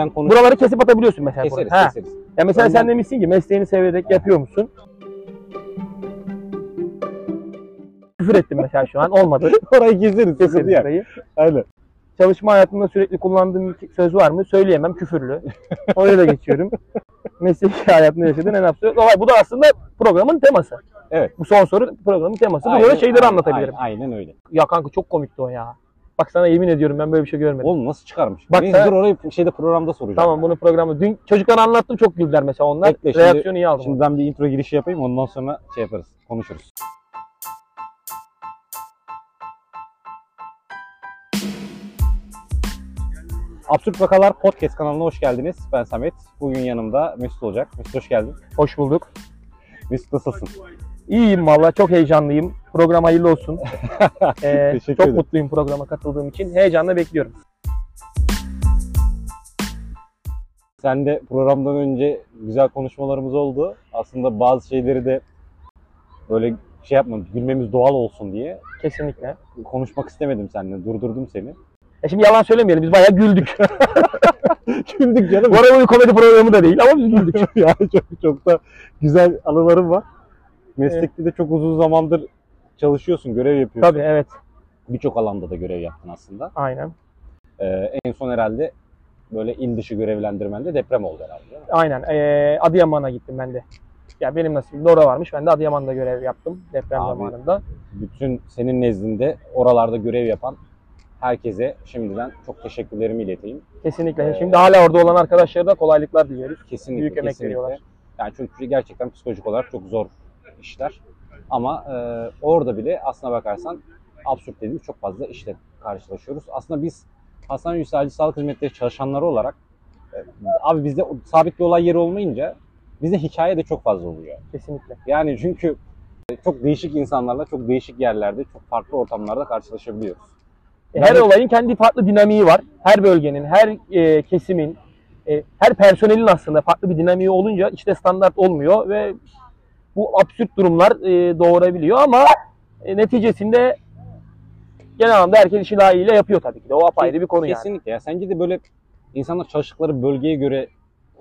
Ben konuş Buraları kesip atabiliyorsun mesela. keseriz. Ha. keseriz. Ya mesela Önden- sen demişsin ki mesleğini severek yapıyor musun? Küfür ettim mesela şu an. Olmadı. Orayı keseriz. Keseriz yani. burayı. Aynen. Çalışma hayatımda sürekli kullandığım bir söz var mı? Söyleyemem. Küfürlü. Oraya da geçiyorum. Mesleki hayatında yaşadığın en absürt olay. Bu da aslında programın teması. Evet. Bu son soru programın teması. Aynen- da şeyleri aynen- anlatabilirim. Aynen, aynen öyle. Ya kanka çok komikti o ya. Bak sana yemin ediyorum ben böyle bir şey görmedim. Oğlum nasıl çıkarmış? Bak Neyse, sen- dur orayı şeyde programda soracağım. Tamam bunu programda. Dün çocuklara anlattım çok güldüler mesela onlar. Bekle, şimdi- Reaksiyonu iyi aldım. Şimdi ben bir intro girişi yapayım ondan sonra şey yaparız. Konuşuruz. Absürt Vakalar Podcast kanalına hoş geldiniz. Ben Samet. Bugün yanımda Mesut olacak. Mesut hoş geldin. Hoş bulduk. Mesut nasılsın? İyiyim valla çok heyecanlıyım. Program hayırlı olsun. Ee, Teşekkür çok ederim. mutluyum programa katıldığım için. Heyecanla bekliyorum. Sen de programdan önce güzel konuşmalarımız oldu. Aslında bazı şeyleri de böyle şey yapmadım, gülmemiz doğal olsun diye Kesinlikle. konuşmak istemedim seninle. Durdurdum seni. E şimdi yalan söylemeyelim biz bayağı güldük. Güldük canım. Bu arada bir komedi programı da değil ama biz güldük. ya çok çok da güzel anılarım var. Meslekte de çok uzun zamandır çalışıyorsun, görev yapıyorsun. Tabii evet. Birçok alanda da görev yaptın aslında. Aynen. Ee, en son herhalde böyle il dışı görevlendirmende deprem oldu herhalde. değil mi? Aynen. Ee, Adıyaman'a gittim ben de. Ya benim nasibimde orada varmış. Ben de Adıyaman'da görev yaptım deprem Abi. zamanında. Bütün senin nezdinde oralarda görev yapan herkese şimdiden çok teşekkürlerimi ileteyim. Kesinlikle. Ee, Şimdi hala orada olan arkadaşlara da kolaylıklar diliyoruz. Kesinlikle, Büyük emek kesinlikle. veriyorlar. Yani çünkü gerçekten psikolojik olarak çok zor işler. Ama e, orada bile aslına bakarsan absürt dediğimiz çok fazla işle karşılaşıyoruz. Aslında biz Hasan Yükselci Sağlık Hizmetleri çalışanları olarak e, abi bizde sabit bir olay yeri olmayınca bizde hikaye de çok fazla oluyor. Kesinlikle. Yani çünkü çok değişik insanlarla çok değişik yerlerde çok farklı ortamlarda karşılaşabiliyoruz. E, Her Ben- olayın kendi farklı dinamiği var. Her bölgenin, her e, kesimin, e, her personelin aslında farklı bir dinamiği olunca işte standart olmuyor ve bu absürt durumlar e, doğurabiliyor ama e, neticesinde genel anlamda herkes işi layığıyla yapıyor tabii ki de. O apayrı bir konu yani. Kesinlikle ya. Sence de böyle insanlar çalıştıkları bölgeye göre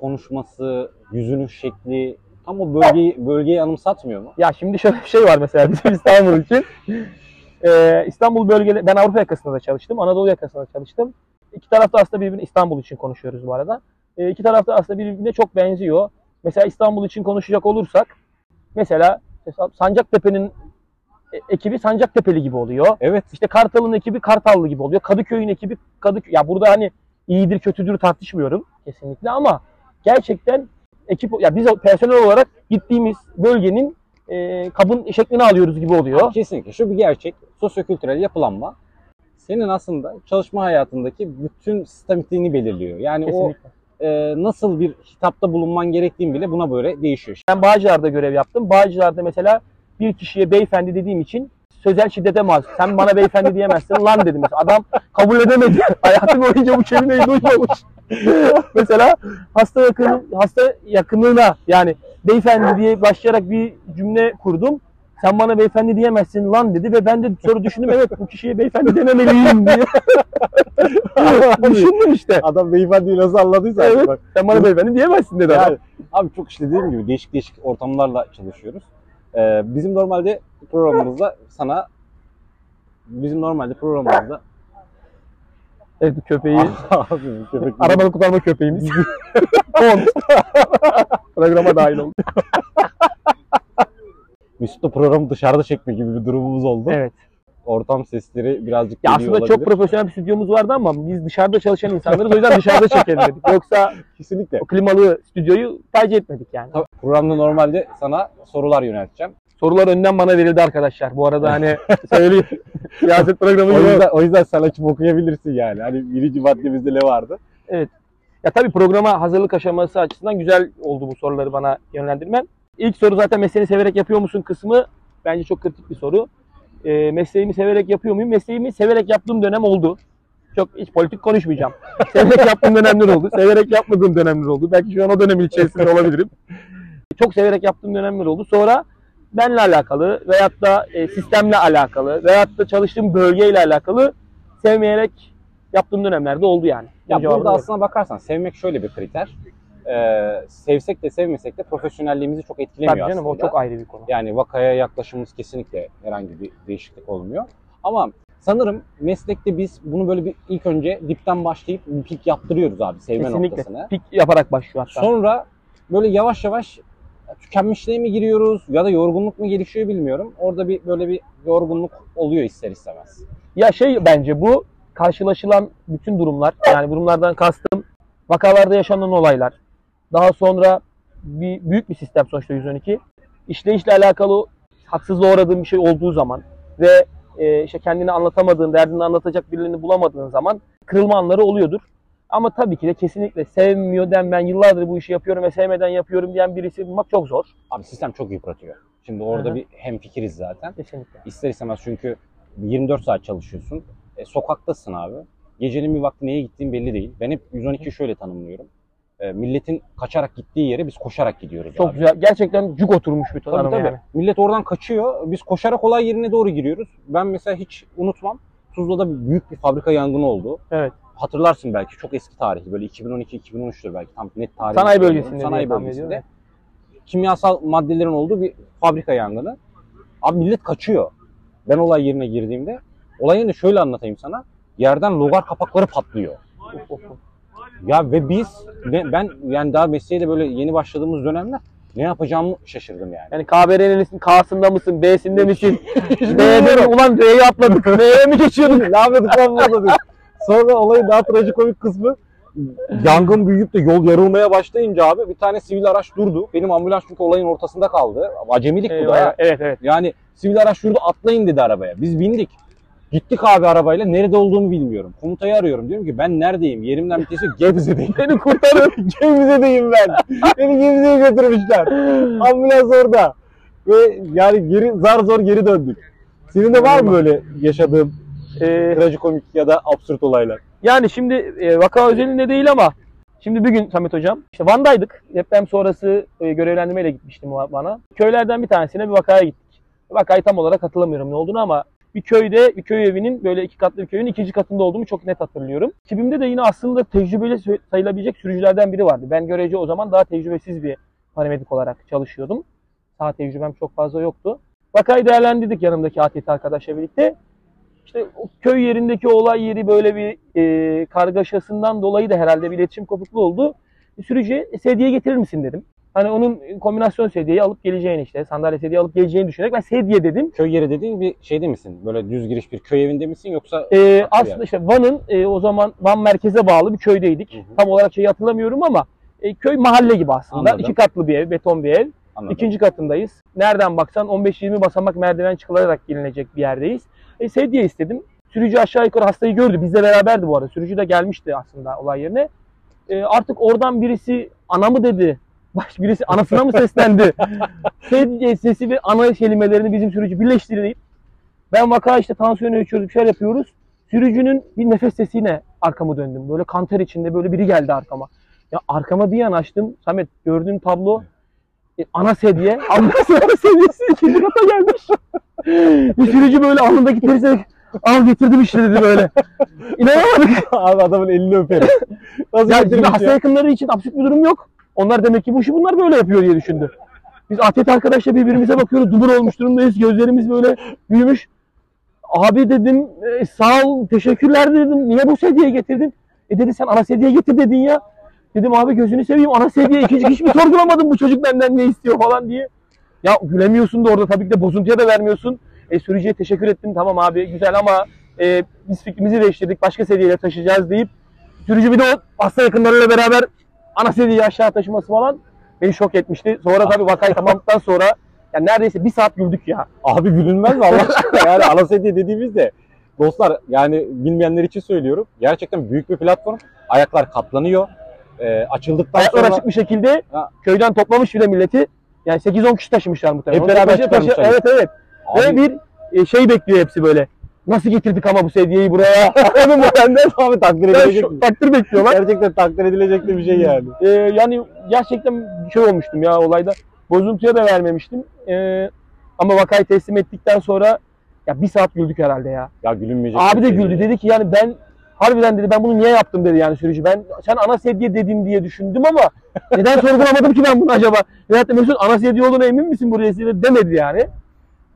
konuşması, yüzünün şekli tam o bölgeyi bölgeyi anımsatmıyor mu? Ya şimdi şöyle bir şey var mesela bizim İstanbul için. Ee, İstanbul bölgeli, ben Avrupa yakasında da çalıştım, Anadolu yakasında da çalıştım. İki tarafta aslında birbirine, İstanbul için konuşuyoruz bu arada. Ee, iki tarafta aslında birbirine çok benziyor. Mesela İstanbul için konuşacak olursak, mesela Sancaktepe'nin e- ekibi Sancaktepe'li gibi oluyor. Evet. İşte Kartal'ın ekibi Kartallı gibi oluyor. Kadıköy'ün ekibi Kadıköy. Ya burada hani iyidir kötüdür tartışmıyorum kesinlikle ama gerçekten ekip ya biz personel olarak gittiğimiz bölgenin e, kabın şeklini alıyoruz gibi oluyor. Kesinlikle. Şu bir gerçek. Sosyokültürel yapılanma senin aslında çalışma hayatındaki bütün sistematiğini belirliyor. Yani Kesinlikle. o e, nasıl bir hitapta bulunman gerektiğin bile buna göre değişiyor. Ben Bağcılar'da görev yaptım. Bağcılar'da mesela bir kişiye beyefendi dediğim için sözel şiddete maruz. Sen bana beyefendi diyemezsin lan dedim mesela. Adam kabul edemedi. Hayatı boyunca bu kelimeyi duymamış. mesela hasta yakın hasta yakınına yani beyefendi diye başlayarak bir cümle kurdum. Sen bana beyefendi diyemezsin lan dedi ve ben de sonra düşündüm evet bu kişiye beyefendi dememeliyim diye. Düşündüm işte. Adam beyefendiyi nasıl anladıysa Evet. bak. Sen bana beyefendi diyemezsin dedi adam. Yani, abi çok işte dediğim gibi değişik değişik ortamlarla çalışıyoruz. Ee, bizim normalde programımızda sana bizim normalde programımızda Evet bu köpeği abi köpek Arabalı kurtarma köpeğimiz. Programa dahil oldu. Mesut'la programı dışarıda çekme gibi bir durumumuz oldu. Evet. Ortam sesleri birazcık Ya aslında çok olabilir. profesyonel bir stüdyomuz vardı ama biz dışarıda çalışan insanlarız. O yüzden dışarıda çekelim dedik. Yoksa Kesinlikle. o klimalı stüdyoyu tercih etmedik yani. Tabii, Programda normalde sana sorular yönelteceğim. Sorular önden bana verildi arkadaşlar. Bu arada hani söyleyeyim. Siyaset programı O yüzden, o yüzden sen açıp okuyabilirsin yani. Hani birinci maddemizde ne vardı? Ya tabii programa hazırlık aşaması açısından güzel oldu bu soruları bana yönlendirmen. İlk soru zaten mesleğini severek yapıyor musun kısmı bence çok kritik bir soru. Ee, mesleğimi severek yapıyor muyum? Mesleğimi severek yaptığım dönem oldu. Çok hiç politik konuşmayacağım. severek yaptığım dönemler oldu. Severek yapmadığım dönemler oldu. Belki şu an o dönemin içerisinde olabilirim. Çok severek yaptığım dönemler oldu. Sonra benle alakalı veyahut da e, sistemle alakalı veyahut da çalıştığım bölgeyle alakalı sevmeyerek yaptığım dönemlerde oldu yani. Ya burada aslına bakarsan sevmek şöyle bir kriter. Ee, sevsek de sevmesek de profesyonelliğimizi çok etkilemiyor Tabii canım aslında. o çok ayrı bir konu. Yani vakaya yaklaşımımız kesinlikle herhangi bir değişiklik olmuyor. Ama sanırım meslekte biz bunu böyle bir ilk önce dipten başlayıp bir pik yaptırıyoruz abi sevme Kesinlikle. noktasına. Pik yaparak başlıyor hatta. Sonra böyle yavaş yavaş tükenmişliğe mi giriyoruz ya da yorgunluk mu gelişiyor bilmiyorum. Orada bir böyle bir yorgunluk oluyor ister istemez. Ya şey bence bu karşılaşılan bütün durumlar yani durumlardan kastım vakalarda yaşanan olaylar. Daha sonra bir büyük bir sistem sonuçta 112. İşleyişle alakalı haksızlığa uğradığın bir şey olduğu zaman ve e, işte kendini anlatamadığın, derdini anlatacak birilerini bulamadığın zaman kırılma anları oluyordur. Ama tabii ki de kesinlikle sevmiyor den ben yıllardır bu işi yapıyorum ve sevmeden yapıyorum diyen birisi bulmak çok zor. Abi sistem çok yıpratıyor. Şimdi orada Hı hı. bir hemfikiriz zaten. Kesinlikle. İster istemez çünkü 24 saat çalışıyorsun. E, sokaktasın abi. Gecenin bir vakti neye gittiğin belli değil. Ben hep 112'yi şöyle tanımlıyorum. E, milletin kaçarak gittiği yere biz koşarak gidiyoruz Çok abi. güzel. Gerçekten cuk oturmuş bir tanım tabii. yani. Millet oradan kaçıyor. Biz koşarak olay yerine doğru giriyoruz. Ben mesela hiç unutmam. Tuzla'da büyük bir fabrika yangını oldu. Evet. Hatırlarsın belki çok eski tarihli böyle 2012-2013'tür belki tam net tarih. Sanayi bölgesinde Sanayi bölgesinde. Kimyasal maddelerin olduğu bir fabrika yangını. Abi millet kaçıyor. Ben olay yerine girdiğimde olayını şöyle anlatayım sana. Yerden logar kapakları patlıyor. Of, of, of. Ya ve biz ne- ben yani daha mesleğe de böyle yeni başladığımız dönemler ne yapacağımı şaşırdım yani. Yani KBR'nin K'sında mısın, B'sinde misin? Bilmiyorum. mi? Ulan D'yi atladık. N'ye mi geçiyorduk? ne yapıyorduk lan burada? Sonra olayın daha trajikomik kısmı yangın büyüyüp de yol yarılmaya başlayınca abi bir tane sivil araç durdu. Benim ambulans çünkü olayın ortasında kaldı. Acemilik bu da. Eyvah. ya. Evet evet. Yani sivil araç durdu atlayın dedi arabaya. Biz bindik. Gittik abi arabayla. Nerede olduğumu bilmiyorum. Komutayı arıyorum. Diyorum ki ben neredeyim? Yerimden bitesi Gebze'deyim. Beni kurtarın. Gebze'deyim ben. Beni Gebze'ye götürmüşler. Ambulans orada. Ve yani geri zar zor geri döndük. Senin de var mı böyle yaşadığın Ee, trajikomik ya da absürt olaylar? yani şimdi e, vaka özelinde değil ama şimdi bir gün Samet Hocam işte Van'daydık. Deprem sonrası e, görevlendirmeyle gitmiştim bana. Köylerden bir tanesine bir vakaya gittik. Vakayı tam olarak hatırlamıyorum ne olduğunu ama bir köyde, bir köy evinin böyle iki katlı bir köyün ikinci katında olduğumu çok net hatırlıyorum. Ekibimde de yine aslında tecrübeli sayılabilecek sürücülerden biri vardı. Ben görece o zaman daha tecrübesiz bir paramedik olarak çalışıyordum. Sağ tecrübem çok fazla yoktu. Vakayı değerlendirdik yanımdaki ATT arkadaşla birlikte. İşte o köy yerindeki olay yeri böyle bir e, kargaşasından dolayı da herhalde bir iletişim kopukluğu oldu. Sürücüye "E, sedye getirir misin dedim. Hani onun kombinasyon sedyeyi alıp geleceğini işte sandalye sedye alıp geleceğini düşünerek ben sedye dedim. Köy yeri dediğin bir şeyde misin? Böyle düz giriş bir köy evinde misin yoksa Ee, aslında yani. işte Van'ın e, o zaman Van merkeze bağlı bir köydeydik. Hı hı. Tam olarak şeyi hatırlamıyorum ama e, köy mahalle gibi aslında. Anladım. İki katlı bir ev, beton bir ev. anladım. İkinci katındayız. Nereden baksan 15-20 basamak merdiven çıkılarak gelinecek bir yerdeyiz. E, sedye istedim. Sürücü aşağı yukarı hastayı gördü. Bizle beraberdi bu arada. Sürücü de gelmişti aslında olay yerine. E, artık oradan birisi ana mı dedi? Baş birisi anasına mı seslendi? sedye sesi ve ana kelimelerini bizim sürücü birleştirip ben vaka işte tansiyonu ölçüyoruz, bir şeyler yapıyoruz. Sürücünün bir nefes sesine arkamı döndüm. Böyle kanter içinde böyle biri geldi arkama. Ya arkama bir yanaştım. Samet gördüğün tablo e, ana sedye. Ambulans ana sedyesi ikinci kata gelmiş. bir sürücü böyle alnındaki terisi al getirdim işte dedi böyle. İnanamadık. Abi adamın elini öperim. Nasıl Ya hasta ya? yakınları için absürt bir durum yok. Onlar demek ki bu işi bunlar böyle yapıyor diye düşündü. Biz atlet arkadaşla birbirimize bakıyoruz. Dumur olmuş durumdayız. Gözlerimiz böyle büyümüş. Abi dedim e, sağ ol teşekkürler dedim. Niye bu sedyeye getirdin? E dedi sen ana sedyeye getir dedin ya. Dedim abi gözünü seveyim ana sedye ikinci hiç mi sorgulamadın bu çocuk benden ne istiyor falan diye. Ya gülemiyorsun da orada tabii ki de bozuntuya da vermiyorsun. E, sürücüye teşekkür ettim tamam abi güzel ama e, biz fikrimizi değiştirdik başka sedyeyle taşıyacağız deyip sürücü bir de o hasta yakınlarıyla beraber ana sedyeyi aşağı taşıması falan beni şok etmişti. Sonra tabii vakayı tamamladıktan sonra yani neredeyse bir saat güldük ya. Abi gülünmez mi Allah aşkına? Yani sedye dediğimizde dostlar yani bilmeyenler için söylüyorum. Gerçekten büyük bir platform. Ayaklar katlanıyor. Ee, açıldıktan Ayaklar sonra açık bir şekilde Ha. köyden toplamış bile milleti. Yani 8-10 kişi taşımışlar muhtemelen. Hep beraber çıkarmışlar. Evet evet. Ve Abi- bir e, şey bekliyor hepsi böyle. Nasıl getirdik ama bu sedyeyi buraya? Anladın mı? benden abi takdir edilecek. şu- takdir bekliyorlar. Gerçekten takdir edilecek de bir şey yani. Ee, yani gerçekten şey olmuştum ya olayda. Bozuntuya da vermemiştim. Ee, ama vakayı teslim ettikten sonra ya bir saat güldük herhalde ya. Ya gülünmeyecek. Abi de şey güldü. Dedi ki yani ben harbiden dedi ben bunu niye yaptım dedi yani sürücü. Ben sen ana sedye dedin diye düşündüm ama neden sorgulamadım ki ben bunu acaba? Veyahut da Mesut ana sedye olduğuna emin misin bu resmide demedi yani.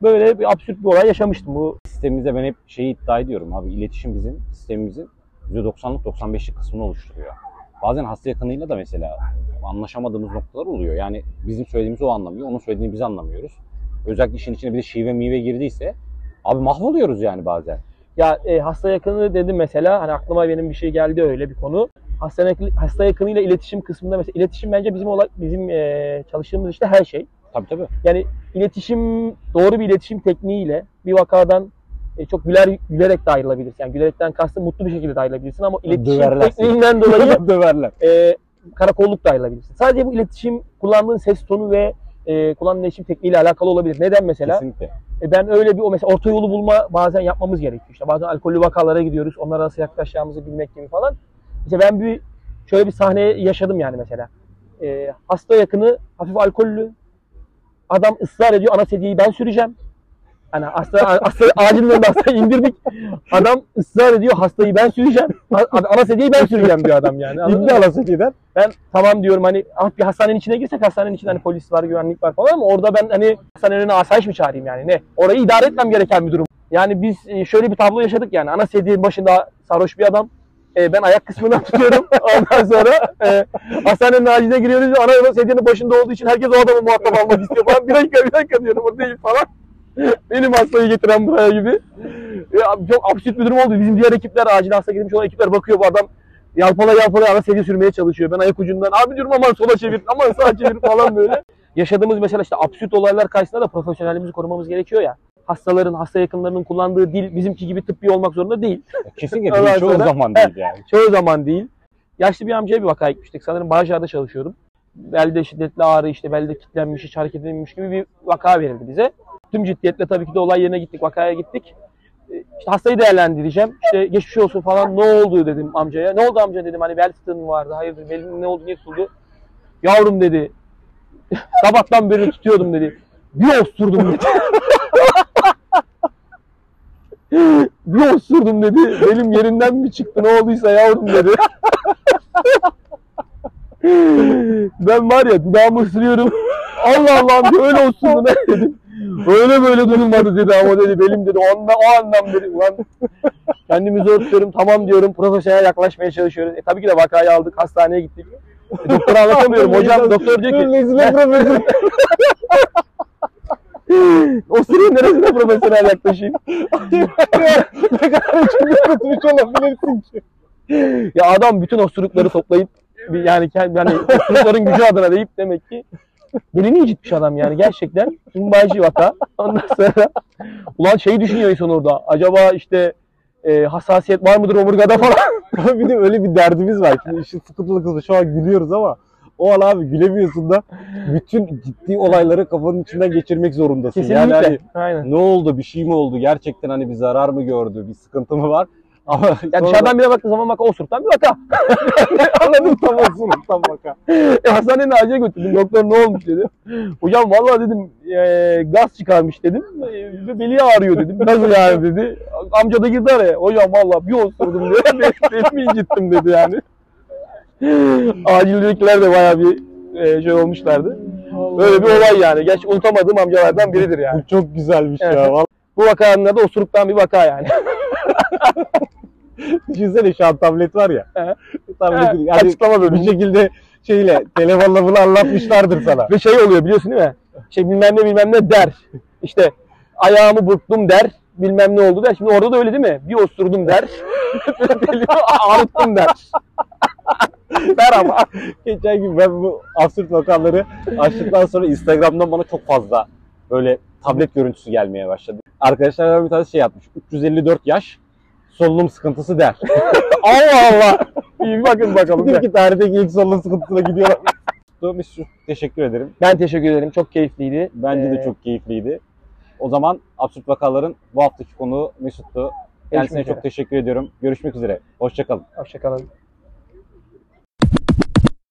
Böyle bir absürt bir olay yaşamıştım bu. Sistemimizde ben hep şeyi iddia ediyorum abi. iletişim bizim sistemimizin %90'lık 95'lik kısmını oluşturuyor. Bazen hasta yakınıyla da mesela anlaşamadığımız noktalar oluyor. Yani bizim söylediğimizi o anlamıyor, onun söylediğini biz anlamıyoruz. Özellikle işin içine bir de şive mive girdiyse abi mahvoluyoruz yani bazen. Ya e, hasta yakını dedim mesela hani aklıma benim bir şey geldi öyle bir konu. Hasta, hasta yakınıyla iletişim kısmında mesela iletişim bence bizim olay bizim e, çalıştığımız işte her şey. Tabii tabii. Yani iletişim doğru bir iletişim tekniğiyle bir vakadan e, çok güler gülerek de ayrılabilirsin. Yani gülerekten kastım mutlu bir şekilde de ayrılabilirsin ama iletişim Döverler seni. tekniğinden dolayı Döverler. e, karakolluk da ayrılabilirsin. Sadece bu iletişim kullandığın ses tonu ve e, kullandığın iletişim tekniğiyle alakalı olabilir. Neden mesela? Kesinlikle. E, ben öyle bir o mesela orta yolu bulma bazen yapmamız gerekiyor. İşte bazen alkollü vakalara gidiyoruz. Onlara nasıl yaklaşacağımızı bilmek gibi falan. İşte ben bir şöyle bir sahne yaşadım yani mesela. E, hasta yakını hafif alkollü. Adam ısrar ediyor ana sedyeyi ben süreceğim. Hani hasta, hasta acilden de hastayı indirdik. Adam ısrar ediyor hastayı ben süreceğim. Ana sedyeyi ben süreceğim diyor adam yani. Mı? İddia alasak Ben tamam diyorum hani ah bir hastanenin içine girsek hastanenin içinde hani polis var, güvenlik var falan ama orada ben hani hastanenin asayiş mi çağırayım yani ne? Orayı idare etmem gereken bir durum. Yani biz e, şöyle bir tablo yaşadık yani ana sedyenin başında sarhoş bir adam. E, ben ayak kısmından tutuyorum. Ondan sonra e, hastanenin aciline giriyoruz. Ana sedyenin başında olduğu için herkes o adamı muhatap almak istiyor falan. Bir dakika bir dakika diyorum o değil falan. Benim hastayı getiren buraya gibi. Abi çok absürt bir durum oldu. Bizim diğer ekipler acil hasta girmiş olan ekipler bakıyor bu adam yalpala yalpala ana sedye sürmeye çalışıyor. Ben ayak ucundan abi diyorum aman sola çevir, aman sağa çevir falan böyle. Yaşadığımız mesela işte absürt olaylar karşısında da profesyonelliğimizi korumamız gerekiyor ya. Hastaların, hasta yakınlarının kullandığı dil bizimki gibi tıbbi olmak zorunda değil. Kesinlikle değil, çoğu zaman değil yani. Çoğu zaman değil. Yaşlı bir amcaya bir vaka gitmiştik. Sanırım Bağcılar'da çalışıyordum. Belde şiddetli ağrı, işte belde kilitlenmiş, hiç hareket edilmemiş gibi bir vaka verildi bize. Tüm ciddiyetle tabii ki de olay yerine gittik, vakaya gittik. Ee, İşte hastayı değerlendireceğim. İşte geçmiş olsun falan ne oldu dedim amcaya. Ne oldu amca dedim hani bel fıtığın vardı? Hayırdır belin ne oldu niye tutuldu? Yavrum dedi. Sabahtan beri tutuyordum dedi. Bir osturdum dedi. bir osurdum dedi. Benim yerinden mi çıktı ne olduysa yavrum dedi. ben var ya dudağımı ısırıyorum. Allah Allah diye öyle osurdu ne dedim. Öyle böyle durulmadı dedi ama dedi benim dedi o andan, o andan beri ulan kendimi zor tutuyorum tamam diyorum profesyonel yaklaşmaya çalışıyoruz. E tabii ki de vakayı aldık hastaneye gittik. E, doktora anlatamıyorum hocam doktor diyor ki osurayım neresine profesyonel yaklaşayım. Tutmuş olabilirsin ki. Ya adam bütün osurukları toplayıp yani yani osurukların gücü adına deyip demek ki belini incitmiş adam yani gerçekten imbalci vaka. Ondan sonra ulan şeyi düşünüyor insan orada. Acaba işte e, hassasiyet var mıdır omurgada falan. bir de öyle bir derdimiz var. Şimdi işin sıkıntılı kısmı şu an gülüyoruz ama o an abi gülemiyorsun da bütün ciddi olayları kafanın içinden geçirmek zorundasın. Kesinlikle. Yani hani Aynen. ne oldu, bir şey mi oldu, gerçekten hani bir zarar mı gördü, bir sıkıntı mı var? Ama Ya sonra- dışarıdan bile baktığı zaman bak osuruktan bir vaka. anladım tam olsun, tam baka. E, hastanenin acile götürdüm. Doktor ne olmuş dedi. Hocam vallahi dedim e, gaz çıkarmış dedim. E, beli ağrıyor dedim. Nasıl yani dedi. Amca da girdi araya. Hocam vallahi bir osurdum diye belimi incittim dedi yani. Acildekiler de bayağı bir e, şey olmuşlardı. Böyle bir olay yani. Gerçi unutamadığım amcalardan biridir yani. Bu çok güzelmiş Evet. ya. Vallahi Bu vakanın adı osuruktan bir vaka yani. Düşünsene şu an tablet var ya. Evet. Tablet, Evet, yani açıklama bölümü. bir şekilde şeyle telefonla bunu anlatmışlardır sana. Ve şey oluyor biliyorsun değil mi? Şey bilmem ne bilmem ne der. İşte ayağımı burktum der. Bilmem ne oldu der. Şimdi orada da öyle değil mi? Bir osturdum der. Ağrıttım der. der ama. Geçen gün ben bu absürt vakaları açtıktan sonra Instagram'dan bana çok fazla böyle tablet görüntüsü gelmeye başladı. Arkadaşlar bir tane şey yapmış. 354 yaş solunum sıkıntısı der. Allah Allah. İyi bakın bakalım. Dedim ki tarihteki ilk solunum sıkıntısına gidiyorlar. Mesut teşekkür ederim. Ben teşekkür ederim. Çok keyifliydi. Bence de Ee, çok keyifliydi. O zaman absürt vakaların bu haftaki konuğu Mesut'tu. Kendisine Görüşmek çok üzere. teşekkür ediyorum. Görüşmek üzere. Hoşçakalın. Hoşçakalın.